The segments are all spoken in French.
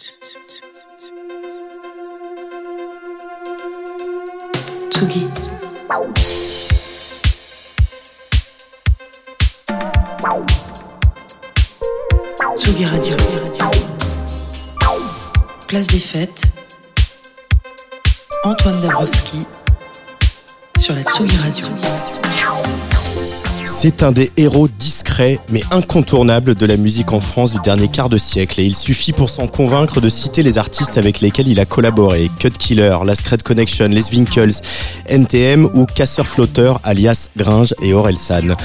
Tsugi. Tsugi Radio. Place des fêtes. Antoine Dabrowski sur la Tsugi Radio. C'est un des héros discrets mais incontournables de la musique en France du dernier quart de siècle et il suffit pour s'en convaincre de citer les artistes avec lesquels il a collaboré. Cut Killer, La Connection, Les Winkles, NTM ou Casseur Flotteur alias Gringe et Orelsan.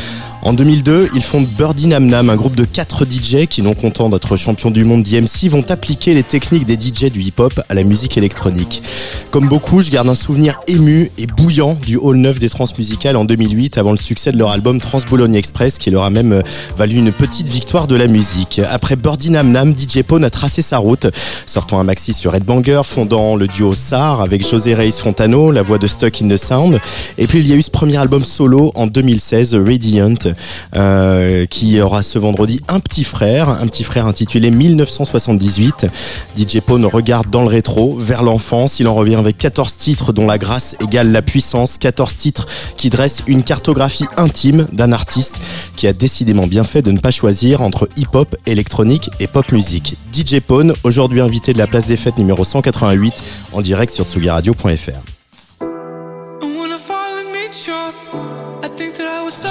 En 2002, ils fondent Birdie Nam Nam, un groupe de 4 DJ qui, non contents d'être champions du monde d'IMC, vont appliquer les techniques des DJ du hip-hop à la musique électronique. Comme beaucoup, je garde un souvenir ému et bouillant du Hall 9 des Transmusicales en 2008 avant le succès de leur album Trans Bologne Express qui leur a même euh, valu une petite victoire de la musique. Après Birdie Nam Nam, DJ Pone a tracé sa route, sortant un maxi sur Red Banger, fondant le duo SAR avec José Reis Fontano, la voix de Stuck in the Sound. Et puis il y a eu ce premier album solo en 2016, Radiant, euh, qui aura ce vendredi un petit frère, un petit frère intitulé 1978. DJ Pone regarde dans le rétro, vers l'enfance. Il en revient avec 14 titres dont la grâce égale la puissance. 14 titres qui dressent une cartographie intime d'un artiste qui a décidément bien fait de ne pas choisir entre hip-hop, électronique et pop musique. DJ Pone, aujourd'hui invité de la place des fêtes numéro 188 en direct sur tsugiradio.fr.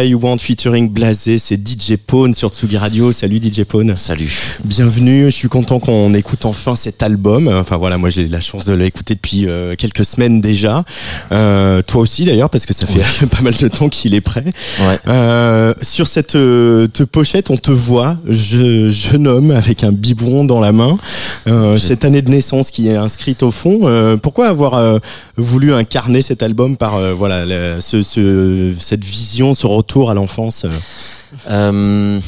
All I Want featuring Blasé, c'est DJ Pone sur Tsugi Radio. Salut DJ Pone. Salut. Bienvenue. Je suis content qu'on écoute enfin cet album. Enfin voilà, moi j'ai la chance de l'écouter depuis euh, quelques semaines déjà. Euh, toi aussi d'ailleurs, parce que ça fait pas mal de temps qu'il est prêt. Ouais. Euh, sur cette euh, te pochette, on te voit, je, jeune homme avec un biberon dans la main. Euh, cette année de naissance qui est inscrite au fond. Euh, pourquoi avoir euh, voulu incarner cet album par euh, voilà ce, ce- cette vision, ce retour à l'enfance euh Euh,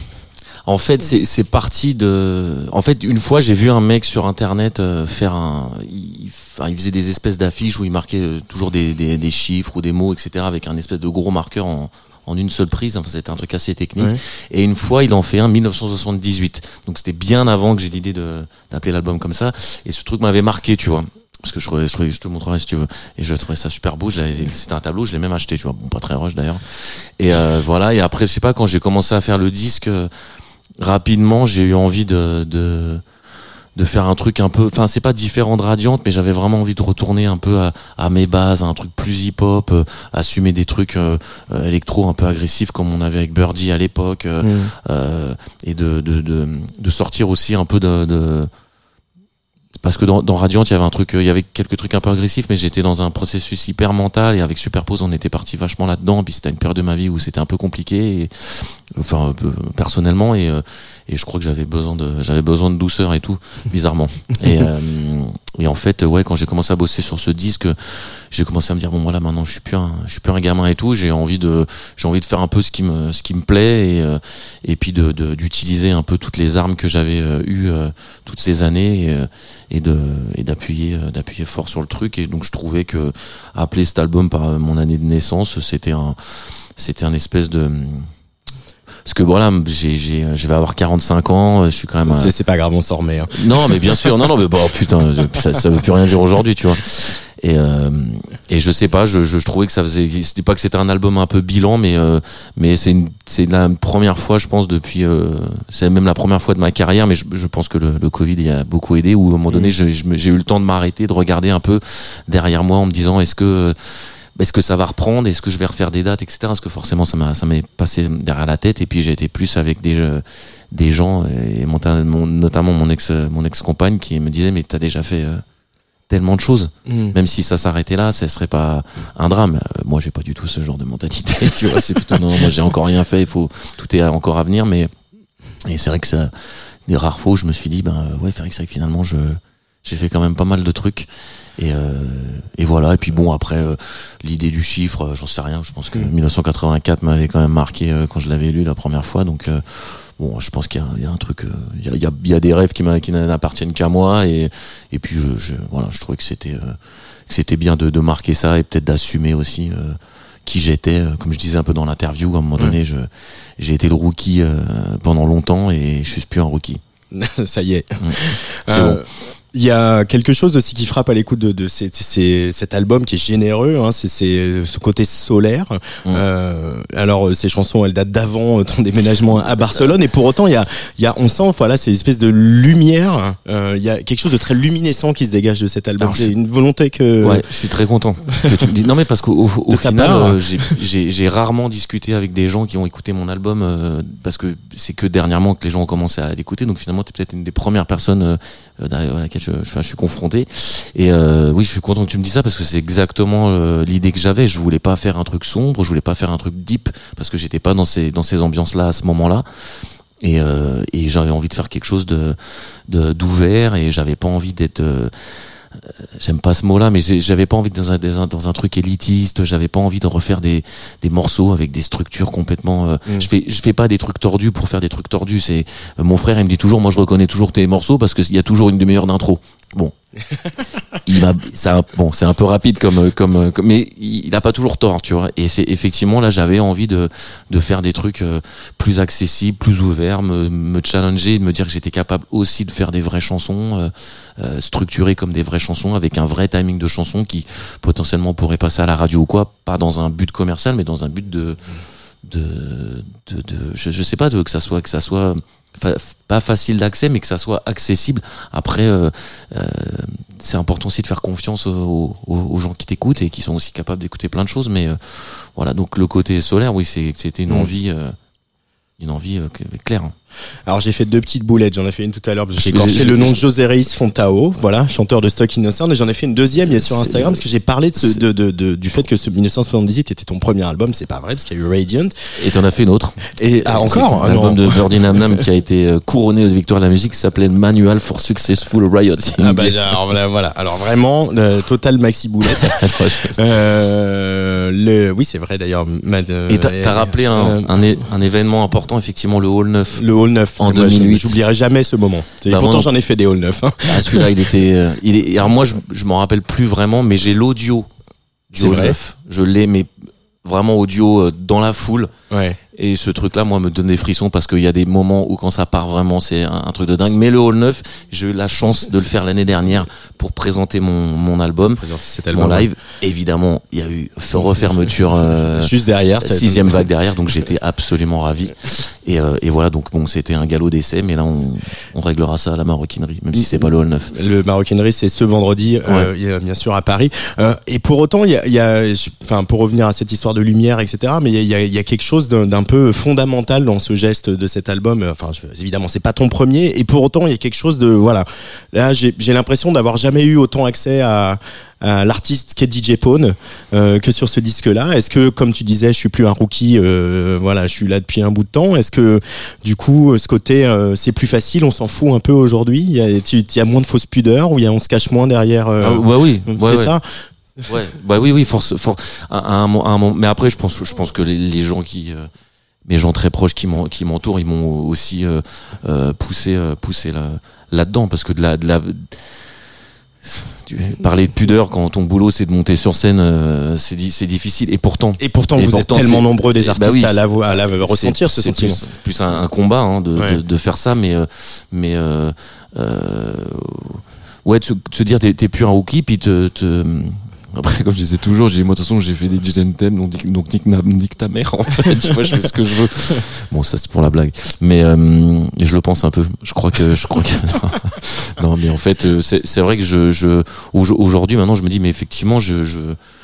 en fait, c'est parti de. En fait, une fois, j'ai vu un mec sur internet euh, faire un. Il, faisait des espèces d'affiches où il marquait toujours des, des, des chiffres ou des mots, etc. avec un espèce de gros marqueur en en une seule prise, enfin, c'était un truc assez technique. Ouais. Et une fois, il en fait un 1978. Donc c'était bien avant que j'ai l'idée de d'appeler l'album comme ça. Et ce truc m'avait marqué, tu vois. Parce que je, trouvais, je, trouvais- je te montrerai si tu veux. Et je trouvais ça super beau. C'était un tableau, je l'ai même acheté, tu vois. Bon, pas très rush d'ailleurs. Et euh, voilà. Et après, je sais pas, quand j'ai commencé à faire le disque, euh, rapidement, j'ai eu envie de, de de faire un truc un peu enfin c'est pas différent de Radiante mais j'avais vraiment envie de retourner un peu à, à mes bases à un truc plus hip hop euh, assumer des trucs euh, euh, électro un peu agressifs comme on avait avec Birdie à l'époque euh, et de, de, de, de sortir aussi un peu de, de parce que dans, dans Radiant, il y avait un truc, euh, il y avait quelques trucs un peu agressifs, mais j'étais dans un processus hyper mental et avec Superpose, on était parti vachement là-dedans. Puis c'était une période de ma vie où c'était un peu compliqué, enfin peu personnellement, et, euh, et je crois que j'avais besoin de, j'avais besoin de douceur et tout, bizarrement. et, euh, et en fait, ouais, quand j'ai commencé à bosser sur ce disque, j'ai commencé à me dire bon voilà, maintenant je suis plus un, je suis plus un gamin et tout. J'ai envie de, j'ai envie de faire un peu ce qui me, ce qui me plaît et euh, et puis de de- d'utiliser un peu toutes les armes que j'avais euh, eues euh, toutes ces années et, euh, et de et d'appuyer euh, d'appuyer fort sur le truc et donc je trouvais que appeler cet album par euh, mon année de naissance c'était un c'était un espèce de parce que voilà j'ai j'ai je vais avoir 45 ans je suis quand même C'est c'est pas grave, on s'en remet. hein. non, mais bien sûr, non, non, mais bon, putain, ça, ça veut plus rien dire aujourd'hui, tu vois. Et euh, et je sais pas, je, je, je trouvais que ça faisait, c'était pas que c'était un album un peu bilan, mais euh, mais c'est une, c'est la première fois, je pense, depuis, euh, c'est même la première fois de ma carrière, mais je, je pense que le, le Covid y a beaucoup aidé. Où à un moment donné, je- je me- j'ai eu le temps de m'arrêter, de regarder un peu derrière moi, en me disant, est-ce que est-ce que ça va reprendre Est-ce que je vais refaire des dates, etc. Parce que forcément, ça m'a, ça m'est passé derrière la tête. Et puis, j'ai été plus avec des, euh, des gens, et mon- mon- notamment mon ex, mon ex-compagne, qui me disait, mais t'as déjà fait euh, tellement de choses. Même si ça s'arrêtait là, ça serait pas un drame. Euh, moi, j'ai pas du tout ce genre de mentalité. tu vois, c'est plutôt non, moi, j'ai encore rien fait. Il faut, tout est encore à venir. Mais et c'est vrai que ça, des rares fois où je me suis dit, ben ouais, c'est vrai que finalement, je, j'ai fait quand même pas mal de trucs. Et, euh, et voilà. Et puis bon, après, euh, l'idée du chiffre, euh, j'en sais rien. Je pense que 1984 m'avait quand même marqué euh, quand je l'avais lu la première fois. Donc euh, bon, je pense qu'il y, y a un truc, euh, il y, a, il y, a, il y a des rêves qui, n'appartiennent qu'à moi. Et, et puis je, je, voilà, je trouvais que c'était, euh, que c'était bien de, de marquer ça et peut-être d'assumer aussi. euh, qui j'étais, comme je disais un peu dans l'interview, à un moment donné, je, j'ai été le rookie euh, pendant longtemps et je suis plus un rookie. ça y est. C'est bon. Il y a quelque chose aussi qui frappe à l'écoute de, de ces- ces- cet album qui est généreux, hein, c'est ce côté solaire. Mm. Euh, alors euh, ces chansons, elles datent d'avant euh, ton déménagement à Barcelone, et pour autant, il y a, il y a, on sent, voilà, c'est une espèce de lumière. euh, Il y a quelque chose de très luminescent qui se dégage de cet album. C'est une volonté que. Ouais, je suis très content que tu me dis. Non, mais parce qu'au final, euh, j'ai- rarement discuté avec des gens qui ont écouté mon album euh, parce que c'est que dernièrement que les gens ont commencé à l'écouter. Donc finalement, t'es peut-être une des premières personnes laquelle je, je, suis confronté. Et euh, oui, je suis content que tu me dises ça parce que c'est exactement euh, l'idée que j'avais. Je voulais pas faire un truc sombre, je voulais pas faire un truc deep parce que j'étais pas dans ces dans ces ambiances-là à ce moment-là. Et, euh, et j'avais envie de faire quelque chose de de- d'ouvert et j'avais pas envie d'être euh, j'aime pas ce mot-là, mais j'avais pas envie d'être dans un, dans un, dans un truc élitiste. J'avais pas envie de refaire des, des morceaux avec des structures complètement. euh, Je fais je fais pas des trucs tordus pour faire des trucs tordus. C'est euh, mon frère, il me dit toujours, moi je reconnais toujours tes morceaux parce qu'il y a toujours une demi-heure d'intro. Bon, il ça bon c'est un peu rapide comme comme, comme- mais il il a pas toujours tort tu vois. Et c'est effectivement là j'avais envie de de faire des trucs euh, plus accessibles plus ouverts me, me challenger de me dire que j'étais capable aussi de faire des vraies chansons euh, euh, structurées comme des vraies chansons avec un vrai timing de chansons qui potentiellement pourraient passer à la radio ou quoi. Pas dans un but commercial mais dans un but de de de, de je, je sais pas de, que ça soit que ça soit fa- pas facile d'accès, mais que ça soit accessible. Après, euh, euh, c'est important aussi de faire confiance aux, aux- aux gens qui t'écoutent et qui sont aussi capables d'écouter plein de choses. Mais euh, voilà, donc le côté solaire, oui, c'est- c'était une Mm. envie, euh, une envie euh, claire. hein. Alors j'ai fait deux petites boulettes, j'en ai fait une tout à l'heure parce que j'ai écorché le nom de José Reis Fontao, voilà, chanteur de Stock Innocent, et j'en ai fait une deuxième il y a sur Instagram parce que j'ai parlé de ce, c'est- de, de, de- du fait que ce 1978 était ton premier album, c'est pas vrai parce qu'il y a eu Radiant Et t'en as fait une autre. et ah encore un Ah, album de Birdie Nam Nam qui a été euh, couronné aux victoires de la musique s'appelait Manual for Successful Riot. Ah bah, alors voilà, voilà. Alors vraiment, euh, total maxi boulette. Euh, le, oui, c'est vrai d'ailleurs. euh, Et t'as t'as rappelé un, euh, un, événement important, effectivement, le Hall 9. le Hall 9 En c'est vrai, 2008. J'oublierai jamais ce moment. Bah, pourtant j'en ai fait des Hall 9. hein. Ah, celui-là, il était. euh, il est, alors moi, je, je m'en rappelle plus vraiment, mais j'ai l'audio du vrai 9. Je l'ai, mais vraiment audio euh, dans la foule. Ouais. Et ce truc-là, moi, me donne des frissons parce qu'il y a des moments où quand ça part vraiment, c'est un, un truc de dingue. Mais le Hall 9, j'ai eu la chance de le faire l'année dernière pour présenter mon, mon album, cet mon album. live. Évidemment, il y a eu refermeture. euh, Juste derrière. sixième vague derrière, donc j'étais absolument ravi. Et, euh, et voilà, donc bon, c'était un galop d'essai, mais là on, on réglera ça à la maroquinerie, même si c'est pas le hall 9. Le Maroquinerie, c'est ce vendredi, euh, bien sûr à Paris. Euh, et pour autant, il y a, y enfin, pour revenir à cette histoire de lumière, etc. Mais il y a, y a- quelque chose d'un d'un peu fondamental dans ce geste de cet album. Enfin, évidemment, c'est pas ton premier, et pour autant, il y a quelque chose de, voilà. Là, j'ai l'impression d'avoir jamais eu autant accès à à l'artiste qu'est DJ Pone euh, que sur ce disque-là. Est-ce que, comme tu disais, je suis plus un rookie, euh, voilà, je suis là depuis un bout de temps. Est-ce que, du coup, ce côté, euh, c'est plus facile, on s'en fout un peu aujourd'hui? Il y a, y moins de fausses pudeurs ou il y a, on se cache moins derrière. Ah, ouais, oui, c'est ouais, ça? Ouais, bah oui, oui, force, for- à, à un, à un moment. Mais après, je pense, je pense que les, les gens qui, mes gens très proches qui m'en- qui m'entourent, ils m'ont aussi euh, euh, poussé, euh, poussé là, là-dedans, parce que de la, de la, tu- parler de pudeur quand ton boulot c'est de monter sur scène, euh, c'est di- c'est difficile. Et pourtant, Et pourtant, Et vous pourtant, êtes tellement nombreux des bah artistes oui, à, la, à la ressentir c'est- ce sentiment. Plus, plus un, un combat hein, de, Ouais. de, de faire ça, mais mais euh, euh, ouais, de se, de se dire t'es t'es plus un rookie, puis te, te après, comme je disais toujours, j'ai moi de toute façon j'ai fait des dizaines thèmes, donc, nique- donc nique, na- nique ta mère. En fait, tu vois, je fais ce que je veux. Bon, ça c'est pour la blague, mais euh, je le pense un peu. Je crois que je crois que non, mais en fait, euh, c'est vrai que je je au- aujourd'hui maintenant je me dis mais effectivement je je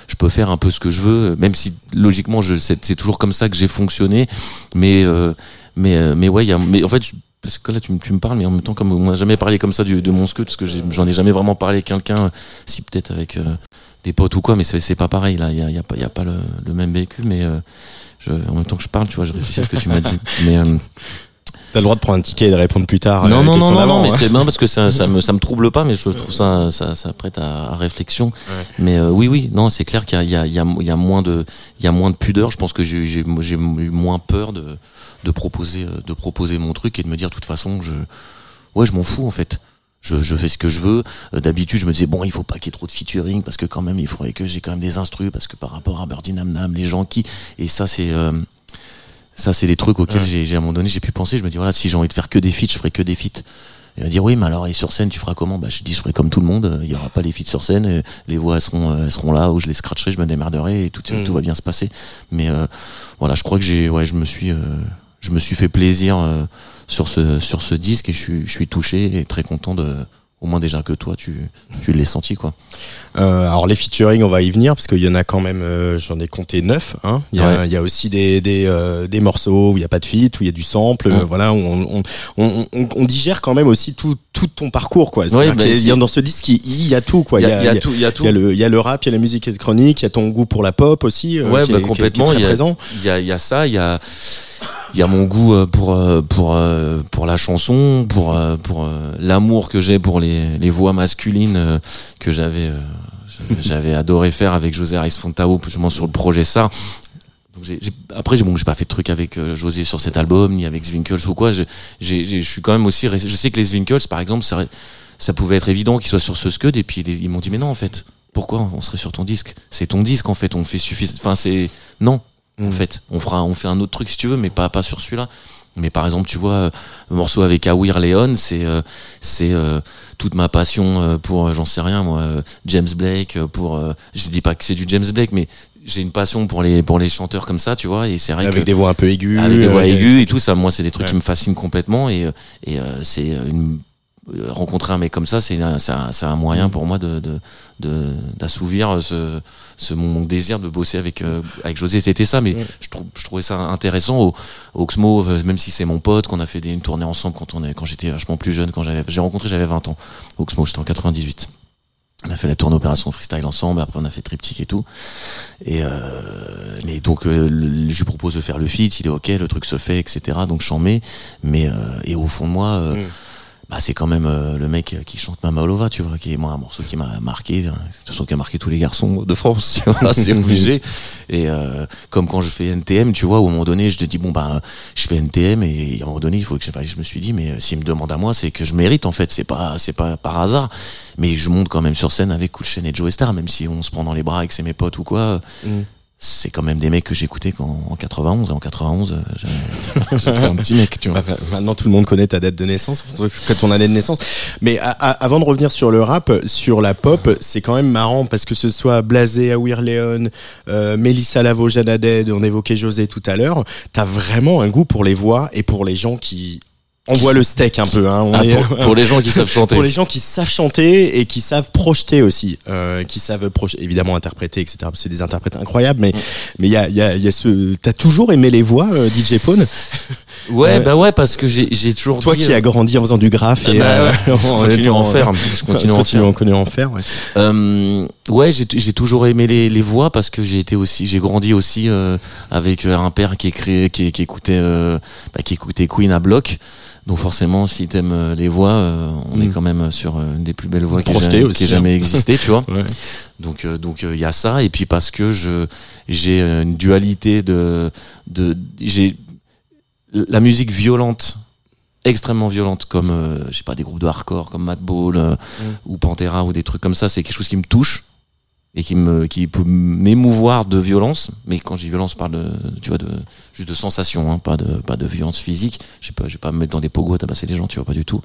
je peux faire un peu ce que je veux, même si logiquement je c'est c'est toujours comme ça que j'ai fonctionné, mais euh, mais mais ouais, y a mais en fait je- parce que là tu, me- tu me parles, mais en même temps comme on m'a jamais parlé comme ça du, de mon scut, parce que j'en ai jamais vraiment parlé avec quelqu'un, si peut-être avec euh, des potes ou quoi, mais c'est pas pareil là, il y a, y a pas y a pas le, le même véhicule, mais euh, je, en même temps que je parle, tu vois, je réfléchis à ce que tu m'as dit, mais euh, T'as le droit de prendre un ticket et de répondre plus tard. non, la non, non, non, non, mais hein. c'est bien parce que ça, ça me, ça me trouble pas, mais je trouve ça, ça, ça prête à, à réflexion. Mais euh, oui, oui, non, c'est clair qu'il y a, il y a, il y a, moins de, il y a moins de pudeur. Je pense que j'ai, j'ai, j'ai eu moins peur de, de proposer, euh, de proposer mon truc et de me dire, de toute façon, je, ouais, je m'en fous en fait. Je, je fais ce que je veux. Euh, D'habitude, je me disais bon, il faut pas qu'il y ait trop de featuring parce que quand même, il faudrait que j'ai quand même des instrus parce que par rapport à Birdie Nam Nam, les gens qui et ça c'est euh, ça c'est des trucs auxquels j'ai, j'ai à un moment donné j'ai pu penser. Je me dis voilà, si j'ai envie de faire que des feats, je ferai que des feats. Il va dire oui, mais alors et sur scène tu feras comment? Bah je dis je ferai comme tout le monde. euh, Il y aura pas les feats sur scène. euh, Les voix elles seront elles seront là où je les scratcherai, je me démerderai et tout Mm. tout va bien se passer. Mais euh, voilà, je crois que j'ai ouais je me suis euh, je me suis fait plaisir euh, sur ce sur ce disque et je suis je suis touché et très content de au moins déjà que toi tu tu l'aies senti quoi. Euh, alors les featuring, on va y venir parce qu'il y en a quand même, euh, j'en ai compté neuf. Hein. Il y a, Ouais. il y a aussi des des, euh, des morceaux où il y a pas de feat, où il y a du sample. euh, Mm. voilà, où on, on, on, on, digère quand même aussi tout tout ton parcours quoi. C'est-à-dire bah, a- il y a dans ce disque, il y a tout quoi. Il y a, il y a tout il y a tout. Il y a le, il y a le rap, il y a la musique électronique, il y a ton goût pour la pop aussi. euh, Ouais, qui bah, est- qui est- qui est complètement. très il y a, présent. il y a, il y a ça, il y a, il y a mon goût euh, pour euh, pour euh, pour la chanson, pour euh, pour euh, l'amour que j'ai pour les les voix masculines euh, que j'avais euh, j'avais adoré faire avec José Arias Fontao, justement sur le projet ça. Donc après, j'ai bon, j'ai pas fait de truc avec euh, José sur cet album, ni avec Zwinkels ou quoi. Je suis quand même aussi. Je sais que les Zwinkels, par exemple, ça, ça pouvait être évident qu'ils soient sur ce Scud, et puis les- ils m'ont dit mais non en fait. Pourquoi on serait sur ton disque? C'est ton disque en fait. On fait suffisant. Enfin c'est non en fait. On fera, on fait un autre truc si tu veux, mais pas pas sur celui-là. Mais par exemple, tu vois, euh, le morceau avec Awir Leon, c'est euh, c'est euh, toute ma passion euh, pour, j'en sais rien moi, James Blake. Pour, euh, je dis pas que c'est du James Blake, mais j'ai une passion pour les pour les chanteurs comme ça, tu vois, et c'est vrai Avec que des voix un peu aiguës. avec des voix aiguës et tout ça, moi c'est des trucs Ouais. qui me fascinent complètement et et euh, c'est une rencontrer un mec comme ça, c'est un, c'est un, un moyen pour moi de de de- d'assouvir ce ce mon, désir de bosser avec euh, avec José. C'était ça, mais je trouve je trouvais ça intéressant. Au, au Oxmo, euh, même si c'est mon pote, qu'on a fait des, une tournée ensemble quand on est quand j'étais vachement plus jeune, quand j'avais j'ai rencontré j'avais 20 ans. Oxmo, j'étais en 98. On a fait la tournée opération freestyle ensemble, après on a fait triptyque et tout. Et euh, mais donc euh, le- je lui propose de faire le feat, il est ok, le truc se fait, etc. Donc j'en mets, mais euh, et au fond de moi, euh, Mm. Bah c'est quand même euh, le mec qui chante Mama Olova, tu vois, qui est moi un morceau qui m'a marqué, de toute façon qui a marqué tous les garçons de France, vois, c'est obligé. Et euh, comme quand je fais NTM, tu vois, au moment donné, je te dis bon bah je fais NTM et à un moment donné, il faut que je, je me suis dit mais euh, s'il me demande à moi, c'est que je mérite en fait, c'est pas c'est pas par hasard. Mais je monte quand même sur scène avec Cool et Joe Star, même si on se prend dans les bras et que c'est mes potes ou quoi. Mm. C'est quand même des mecs que j'écoutais en 91. En 91, euh, j'étais un petit mec, tu vois. Bah, Maintenant, tout le monde connaît ta date de naissance, ton année de naissance. Mais avant de revenir sur le rap, sur la pop, c'est quand même marrant parce que ce soit Blasé, Awir Leon, euh, Mélissa Lavo, Jeanne Dead, on évoquait José tout à l'heure, t'as vraiment un goût pour les voix et pour les gens qui envoient le steak un peu. Hein. On Ah, est- pour, pour les gens qui savent chanter. pour les gens qui savent chanter et qui savent projeter aussi, euh, qui savent projeter, évidemment interpréter, etc. parce que C'est des interprètes incroyables, mais mais il y a, il y, a, il y a ce. T'as toujours aimé les voix, euh, DJ Pone? Ouais, bah ouais, parce que j'ai j'ai toujours Toi dit, qui euh, as grandi en faisant du graphe et bah euh, ouais, je continue à en faire. Je continue en faire. continue en faire. Ouais. Euh, ouais, j'ai j'ai toujours aimé les, les voix parce que j'ai été aussi, j'ai grandi aussi euh, avec euh, un père qui écrit, qui, qui écoutait, euh, bah, qui écoutait Queen à bloc. Donc forcément, si t'aimes euh, les voix, euh, on Mm. est quand même sur euh, une des plus belles voix qui jamais, aussi, qui ait hein. jamais existé, tu vois. Ouais. Donc euh, donc il y a ça et puis parce que je j'ai une dualité de de j'ai la musique violente extrêmement violente comme je sais pas des groupes de hardcore comme Madball euh, ou Pantera ou des trucs comme ça c'est quelque chose qui me touche et qui me qui peut m'émouvoir de violence. Mais quand je dis violence je parle de tu vois de juste de sensation hein, pas de pas de violence physique. Je sais pas je vais pas me mettre dans des pogos à tabasser les gens tu vois pas du tout.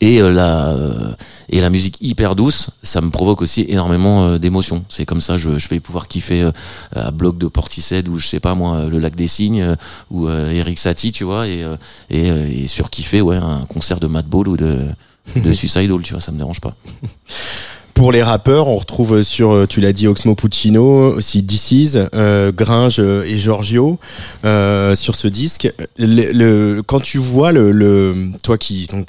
Et euh, la euh, et la musique hyper douce ça me provoque aussi énormément euh, d'émotions. C'est comme ça je, je vais pouvoir kiffer euh, à bloc de Portishead ou je sais pas moi le lac des cygnes ou euh, Eric Satie tu vois et euh, et, euh, et surkiffer ouais un concert de Madball ou de de Suicidal tu vois ça me dérange pas Pour les rappeurs, on retrouve sur, euh, tu l'as dit, Oxmo Puccino, aussi DC's, euh, Gringe euh, et Giorgio sur ce disque. Quand tu vois le, le toi qui donc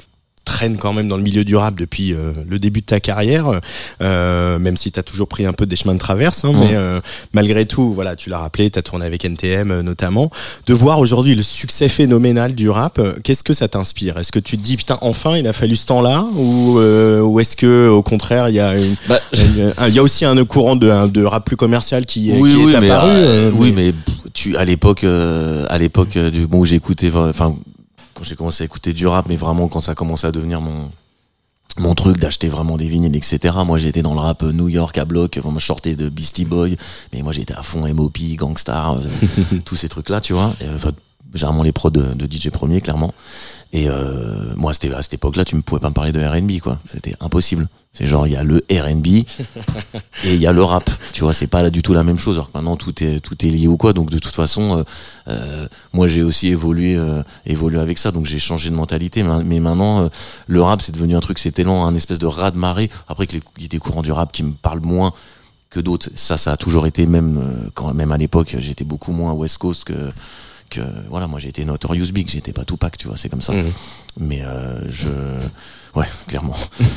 traîne quand même dans le milieu du rap depuis euh, le début de ta carrière, euh, même si tu as toujours pris un peu des chemins de traverse, hein, Ouais. mais euh, malgré tout, voilà, tu l'as rappelé, tu as tourné avec NTM euh, notamment, de voir aujourd'hui le succès phénoménal du rap, euh, qu'est-ce que ça t'inspire? Est-ce que tu te dis, putain, enfin, il a fallu ce temps-là? Ou, euh, ou est-ce que au contraire, il y a une, bah, une- un- il y a aussi un courant de, un- de rap plus commercial qui, oui, qui oui, est mais, apparu euh, euh, oui, mais tu à l'époque, euh, à l'époque euh, du bon où j'écoutais, enfin quand j'ai commencé à écouter du rap, mais vraiment quand ça a commencé à devenir mon mon truc d'acheter vraiment des vinyles, etc. Moi, j'étais dans le rap euh, New York à bloc. Moi, je sortais de Beastie Boy, mais moi, j'étais à fond MOP, Gangstar, euh, tous ces trucs-là, tu vois. Et, euh, enfin, généralement les prods de, de DJ Premier, clairement. Et euh, moi, c'était à cette époque-là, tu me pouvais pas me parler de R&B, quoi. C'était impossible. C'est genre, il y a le R&B et il y a le rap. Tu vois, c'est pas là du tout la même chose. Alors que maintenant, tout est tout est lié ou quoi. Donc, de toute façon, euh, euh, moi, j'ai aussi évolué euh, évolué avec ça. Donc, j'ai changé de mentalité. Mais, maintenant, euh, le rap, c'est devenu un truc, c'est tellement un espèce de raz de marée. Après que les, il y a des courants du rap qui me parlent moins que d'autres. Ça, ça a toujours été même quand même à l'époque, j'étais beaucoup moins West Coast que que voilà, moi j'ai été Notorious Big, j'étais pas Tupac, tu vois, c'est comme ça. Mhm. Mais euh, je ouais, clairement.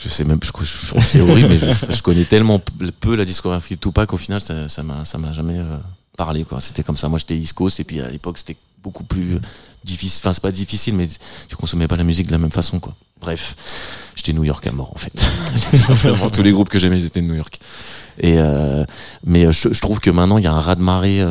Je sais même, je, je- c'est horrible, mais je, je connais tellement peu la discographie de Tupac, au final, ça m'a ça m'a jamais euh, parlé, quoi. C'était comme ça. Moi, j'étais East Coast, et puis à l'époque, c'était beaucoup plus difficile. Enfin, c'est pas difficile, mais tu consommais pas la musique de la même façon, quoi. Bref, j'étais New York à mort, en fait. Tous les groupes que j'aimais, ils étaient de New York. Et euh, mais euh, je, je trouve que maintenant il y a un raz de marée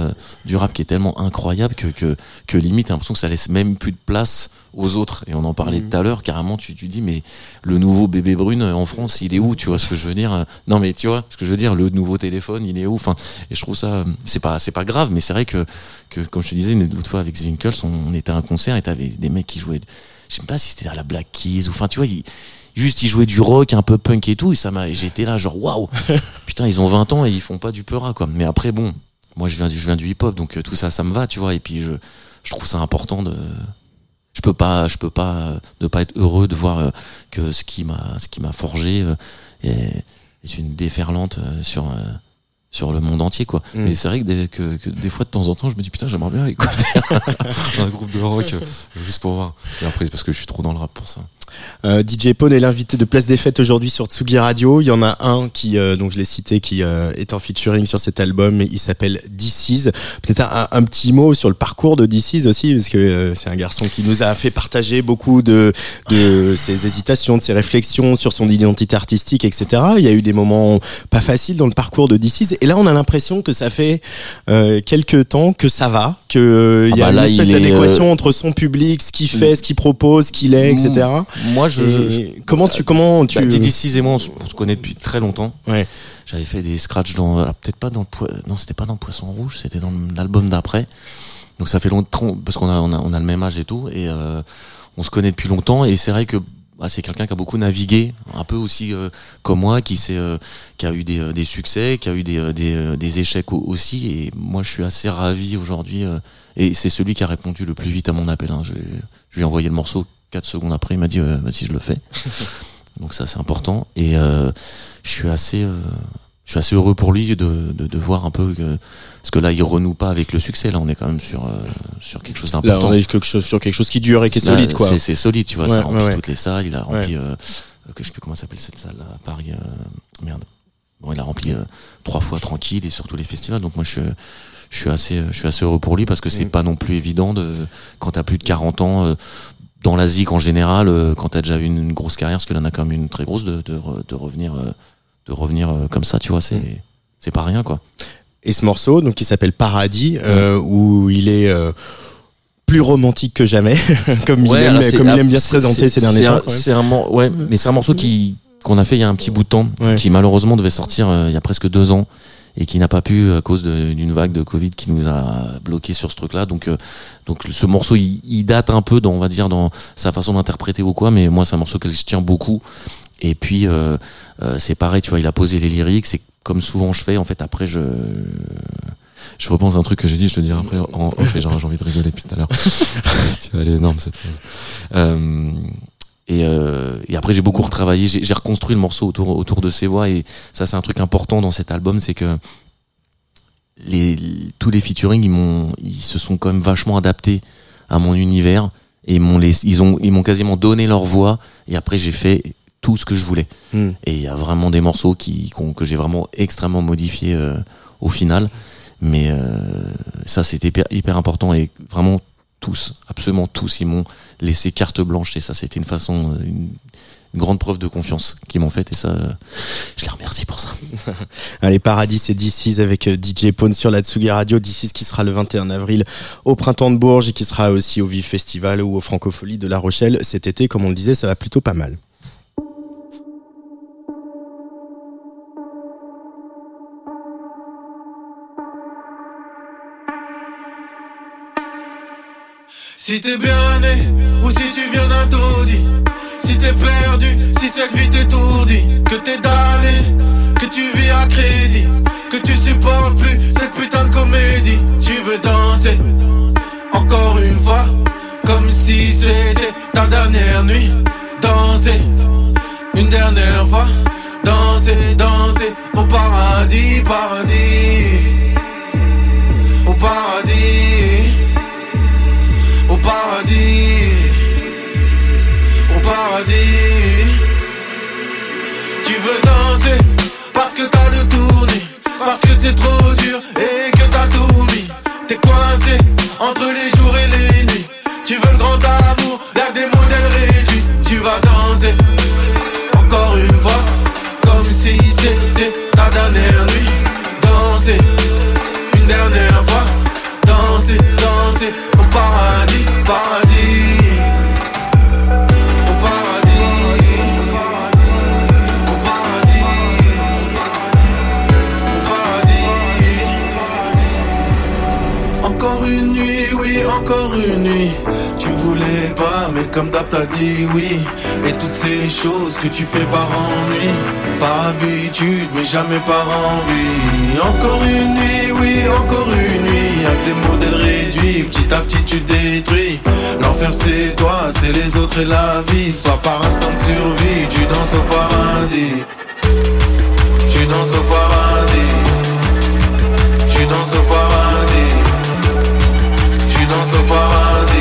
du rap qui est tellement incroyable que que que limite t'as l'impression que ça laisse même plus de place aux autres. Et on en parlait tout à l'heure carrément tu tu dis mais le nouveau bébé brune en France il est où tu vois ce que je veux dire non mais tu vois ce que je veux dire le nouveau téléphone il est où enfin et je trouve ça c'est pas c'est pas grave mais c'est vrai que que comme je te disais une autre fois avec Zwinkels on, on était à un concert et t'avais des mecs qui jouaient je sais pas si c'était à la Black Keys ou enfin tu vois ils, juste ils jouaient du rock un peu punk et tout et ça m'a j'étais là genre waouh putain ils ont 20 ans et ils font pas du peura, quoi. Mais après, bon, moi, je viens du, je viens du hip-hop, donc euh, tout ça, ça me va, tu vois. Et puis, je, je trouve ça important de, je peux pas, je peux pas euh, ne pas être heureux de voir euh, que ce qui m'a, ce qui m'a forgé est, est une déferlante sur, euh, sur le monde entier, quoi. Mm. Mais c'est vrai que des, que, que des fois, de temps en temps, je me dis, putain, j'aimerais bien écouter un groupe de rock, juste pour voir. Et après, c'est parce que je suis trop dans le rap pour ça. Euh, DJ Pone est l'invité de Place des Fêtes aujourd'hui sur Tsugi Radio. Il y en a un qui, euh, donc je l'ai cité, qui euh, est en featuring sur cet album. Il s'appelle DC's. Peut-être un, un petit mot sur le parcours de DC's aussi, parce que euh, c'est un garçon qui nous a fait partager beaucoup de, de ses hésitations, de ses réflexions sur son identité artistique, etc. Il y a eu des moments pas faciles dans le parcours de DC's. Et là, on a l'impression que ça fait euh, quelques temps que ça va, que euh, il y Ah a bah une espèce d'adéquation entre son public, ce qu'il fait, ce qu'il propose, ce qu'il est, etc. Moi, je, je- comment tu comment tu Bah, Didi Six et moi, on se, on se connaît depuis très longtemps. Ouais. J'avais fait des scratchs dans, alors, peut-être pas dans le non, c'était pas dans Poisson Rouge, c'était dans l'album d'après. Donc ça fait longtemps, parce qu'on a, on a, on a le même âge et tout, et euh, on se connaît depuis longtemps, et c'est vrai que bah, c'est quelqu'un qui a beaucoup navigué, un peu aussi euh, comme moi, qui s'est, euh, qui a eu des, euh, des succès, qui a eu des, euh, des, euh, des échecs au- aussi, et moi je suis assez ravi aujourd'hui, euh, et c'est celui qui a répondu le plus vite à mon appel. Hein. Je, je lui ai envoyé le morceau 4 secondes après, il m'a dit euh, vas-y je le fais. Donc ça c'est important, et euh, je suis assez euh, je suis assez heureux pour lui de, de, de voir un peu que parce que là il renoue pas avec le succès là on est quand même sur euh, sur quelque chose Là, d'important on est quelque chose, sur quelque chose qui dure et qui est Là, solide, quoi. c'est c'est solide tu vois Ouais, ça remplit ouais, ouais. toutes les salles il a rempli Ouais. euh, que je sais plus comment s'appelle cette salle à Paris euh, merde bon il a rempli euh, trois fois tranquille et sur tous les festivals donc moi je suis je suis assez je suis assez heureux pour lui parce que c'est Mm. pas non plus évident de quand t'as plus de 40 ans euh, dans la zik en général euh, quand t'as déjà eu une, une grosse carrière parce qu'il en a quand même une très grosse de de, de revenir euh, de revenir euh, comme ça tu vois c'est c'est pas rien quoi Et ce morceau, donc qui s'appelle Paradis, euh, où il est euh, plus romantique que jamais, comme il aime, comme il aime bien se présenter ces derniers temps. C'est un, ouais, mais c'est un morceau qui qu'on a fait il y a un petit bout de temps, Ouais. qui malheureusement devait sortir euh, il y a presque deux ans et qui n'a pas pu à cause d'une vague de Covid qui nous a bloqué sur ce truc-là. Donc, euh, donc ce morceau, il, date un peu, dans, on va dire, dans sa façon d'interpréter ou quoi. Mais moi, c'est un morceau que je tiens beaucoup. Et puis, euh, euh, c'est pareil, tu vois, il a posé les lyriques. C'est comme souvent je fais. En fait, après, je je repense à un truc que j'ai dit, je te dirai après en genre, j'ai envie de rigoler depuis tout à l'heure. tu elle est énorme cette phrase. Euh, et, euh, et après j'ai beaucoup retravaillé, j'ai j'ai reconstruit le morceau autour autour de ses voix. Et ça c'est un truc important dans cet album, c'est que les tous les featuring ils m'ont ils se sont quand même vachement adaptés à mon univers. Et ils m'ont les ils ont ils m'ont quasiment donné leur voix. Et après j'ai fait tout ce que je voulais. Hmm. Et il y a vraiment des morceaux qui que j'ai vraiment extrêmement modifié euh, au final, mais euh, ça c'était hyper, hyper important. Et vraiment tous, absolument tous, ils m'ont laissé carte blanche et ça c'était une façon, euh, une, grande preuve de confiance qu'ils m'ont faite et ça, euh, je les remercie pour ça. Allez, Paradis, c'est DC's avec euh, DJ Pone sur la Tsugi Radio. DC's qui sera le 21 avril au Printemps de Bourges et qui sera aussi au Vive Festival ou au Francofolie de La Rochelle cet été. Comme on le disait, ça va plutôt pas mal. Si t'es bien né ou si tu viens d'un taudis Si t'es perdu, si cette vie t'étourdit Que t'es damné, que tu vis à crédit Que tu supportes plus cette putain de comédie. Tu veux danser, encore une fois Comme si c'était ta dernière nuit. Danser, une dernière fois Danser, danser au paradis, paradis Au paradis paradis, au paradis. Tu veux danser parce que t'as le tournis, parce que c'est trop dur et que t'as tout mis. T'es coincé entre les jours et les nuits. Tu veux le grand amour, que des modèles réduits. Tu vas danser encore une fois, comme si c'était ta dernière nuit. Danser comme d'hab t'as dit oui. Et toutes ces choses que tu fais par ennui, par habitude, mais jamais par envie. Encore une nuit, oui, encore une nuit, avec des modèles réduits, petit à petit tu détruis. L'enfer c'est toi, c'est les autres et la vie, soit par instant de survie, tu danses au paradis. Tu danses au paradis. Tu danses au paradis. Tu danses au paradis.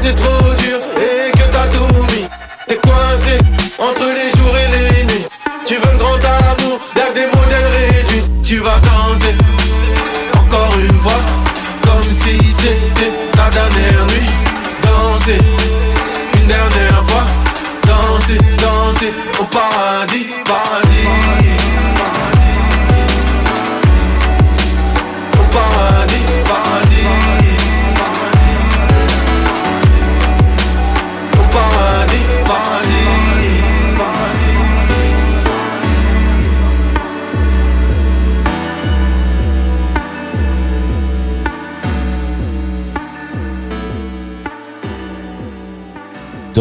C'est trop dur et que t'as tout mis. T'es coincé entre les jours et les nuits. Tu veux le grand amour, que des modèles réduits. Tu vas danser encore une fois. Comme si c'était ta dernière nuit. Danser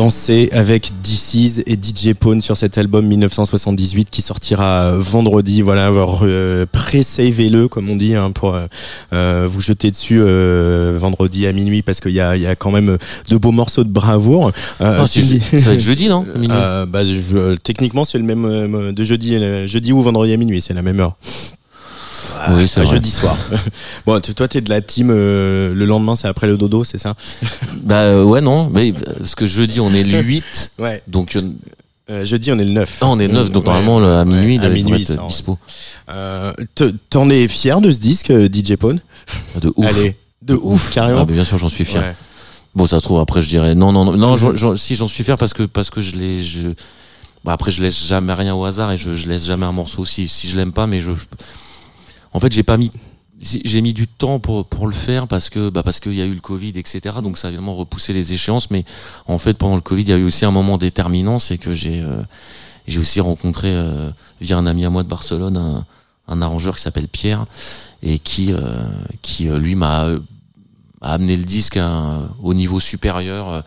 Danser avec DC's et DJ Pone sur cet album 1978 qui sortira vendredi. Voilà, euh, pré-savez-le comme on dit hein, pour euh, euh, vous jeter dessus euh, vendredi à minuit parce qu'il y a, il y a quand même de beaux morceaux de bravoure. Euh, Ah, je- ça va être jeudi, non Minuit Euh, bah, je- techniquement, c'est le même euh, de jeudi, euh, jeudi ou vendredi à minuit, c'est la même heure. Oui, Ah, vrai. jeudi soir. bon, tu- toi, t'es de la team. euh, le lendemain, c'est après le dodo, c'est ça? Bah euh, ouais, non. Mais euh, ce que jeudi, on est le 8. Ouais. Donc euh, Euh, jeudi, on est le 9. ah, on est 9. Donc Ouais. normalement, le- à minuit, il Ouais, à minuit, être ça, dispo. Euh, te- T'en es fier de ce disque, euh, DJ Pone? De ouf. Allez, de ouf, carrément. Ah, mais bien sûr, j'en suis fier. Ouais. Bon, ça se trouve après je dirais non non non, j'en- si j'en suis fier parce que parce que je l'ai je bah, après je laisse jamais rien au hasard et je, je laisse jamais un morceau si si je l'aime pas mais je, je- en fait j'ai pas mis j'ai mis du temps pour pour le faire parce que bah parce qu'il y a eu le Covid etc donc ça a évidemment repoussé les échéances. Mais en fait pendant le Covid il y a eu aussi un moment déterminant c'est que j'ai euh, j'ai aussi rencontré euh, via un ami à moi de Barcelone un, un arrangeur qui s'appelle Pierre et qui euh, qui euh, lui m'a euh, a amené le disque à un- au niveau supérieur, euh,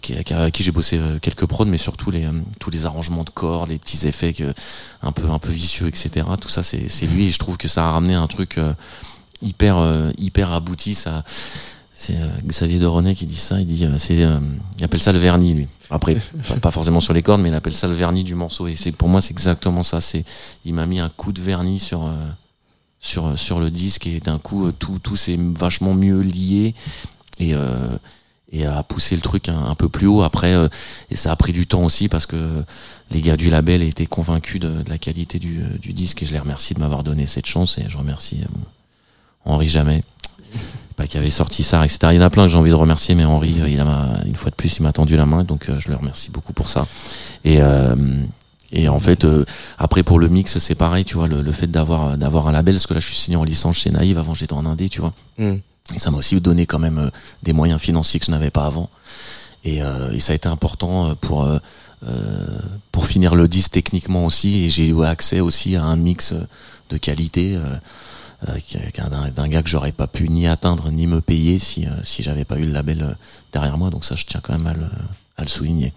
qui, qui- j'ai bossé euh, quelques prods, mais surtout les, euh, tous les arrangements de cordes, les petits effets que, un peu un peu vicieux, etc. Tout ça, c'est c'est lui et je trouve que ça a ramené un truc hyper hyper abouti. Ça, c'est Xavier de René qui dit ça. Il dit, c'est, il appelle ça le vernis, lui. Après, pas, pas forcément sur les cordes, mais il appelle ça le vernis du morceau. Et c'est pour moi, c'est exactement ça. C'est, il m'a mis un coup de vernis sur. Sur sur le disque et d'un coup euh, tout tout s'est vachement mieux lié et euh, et a poussé le truc un, peu plus haut. Après euh, et ça a pris du temps aussi parce que les gars du label étaient convaincus de, de la qualité du, euh, du disque et je les remercie de m'avoir donné cette chance et je remercie euh, Henri Jamais. Pas qui avait sorti ça etc il y en a plein que j'ai envie de remercier mais Henri il a une fois de plus il m'a tendu la main donc je le remercie beaucoup pour ça. Et euh, et en fait, euh, après pour le mix, c'est pareil, tu vois, le, le fait d'avoir d'avoir un label, parce que là, je suis signé en licence chez Naïve. Avant, j'étais en indé, tu vois. Mm. Et ça m'a aussi donné quand même euh, des moyens financiers que je n'avais pas avant. Et, euh, et ça a été important pour pour finir le disque techniquement aussi. Et j'ai eu accès aussi à un mix de qualité d'un gars que j'aurais pas pu ni atteindre ni me payer si si j'avais pas eu le label derrière moi. Donc ça, je tiens quand même à le, à le souligner.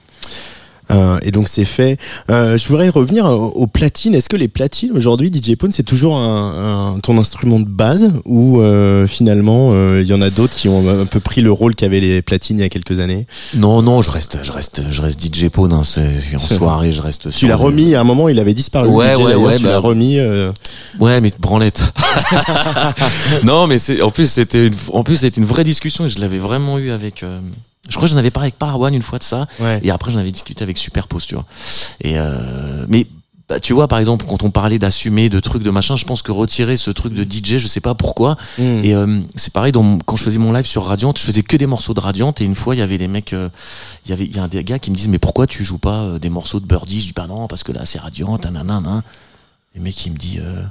Euh, et donc c'est fait. Euh, je voudrais revenir aux, platines. Est-ce que les platines aujourd'hui, DJ Pone, c'est toujours un, un- ton instrument de base ou euh, finalement euh, il y en a d'autres qui ont un peu pris le rôle qu'avaient les platines il y a quelques années? Non, non, je reste, je reste, je reste DJ Pone. Hein, en soirée, je reste. Tu l'as remis à un moment, il avait disparu. Ouais, DJ, ouais, ouais, Tu bah- l'as remis. Ouais, mais branlette. non, mais c'est en plus c'était une, en plus c'était une vraie discussion et je l'avais vraiment eu avec. euh, je crois que j'en avais parlé avec Parawan une fois de ça. Ouais. Et après, j'en avais discuté avec Superpose, tu vois. Et euh, mais bah, tu vois, par exemple, quand on parlait d'assumer, de trucs, de machin, je pense que retirer ce truc de DJ, je sais pas pourquoi. Mm. Et euh, c'est pareil dans quand je faisais mon live sur Radiant, je faisais que des morceaux de Radiant. Et une fois, il y avait des mecs, euh, il y avait, il y a des gars qui me disent, mais pourquoi tu joues pas euh, des morceaux de Birdie? Je dis, bah non, parce que là, c'est Radiant, nanana. Le mec, il me dit. Euh,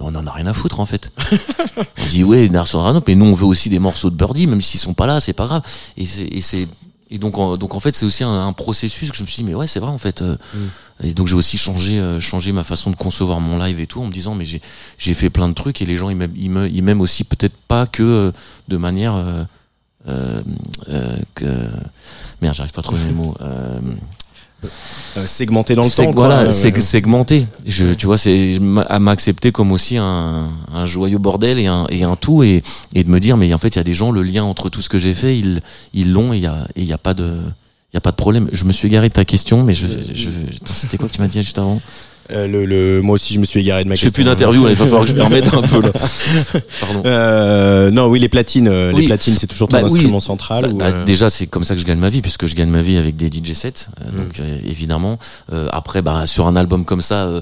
on en a rien à foutre en fait. on dit ouais, Narson Rano, mais nous on veut aussi des morceaux de Birdie, même s'ils sont pas là, c'est pas grave. Et c'est, donc, en, donc en fait, c'est aussi un, un processus que je me suis dit, mais ouais, c'est vrai en fait. euh, Et donc j'ai aussi changé, euh, changé ma façon de concevoir mon live et tout, en me disant, mais j'ai, j'ai fait plein de trucs et les gens ils m'aiment, ils me- ils m'aiment aussi peut-être pas que euh, de manière euh, euh, euh, que merde, j'arrive pas à trouver mes mots. Euh, Euh, segmenté dans le temps. quoi. voilà, Ouais, seg- ouais. segmenté. Je, tu vois, c'est à m'accepter comme aussi un, un joyeux bordel et un, et un tout et, et de me dire, mais en fait, il y a des gens, le lien entre tout ce que j'ai fait, ils ils l'ont et il y a, et il y a pas de, il y a pas de problème. Je me suis égaré de ta question, mais je, je, c'était quoi que tu m'as dit juste avant? Euh, le, le- moi aussi, je me suis égaré de ma Je fais question. plus d'interview, il va falloir que je me remette un peu là. Pardon. Euh, non, oui, les platines. euh, Les Oui. platines, c'est toujours ton Bah oui. instrument central. Bah, ou, bah, euh, Déjà, c'est comme ça que je gagne ma vie, puisque je gagne ma vie avec des DJ sets. euh, Mm. Donc, euh, évidemment. Euh, après, bah, sur un album comme ça, euh,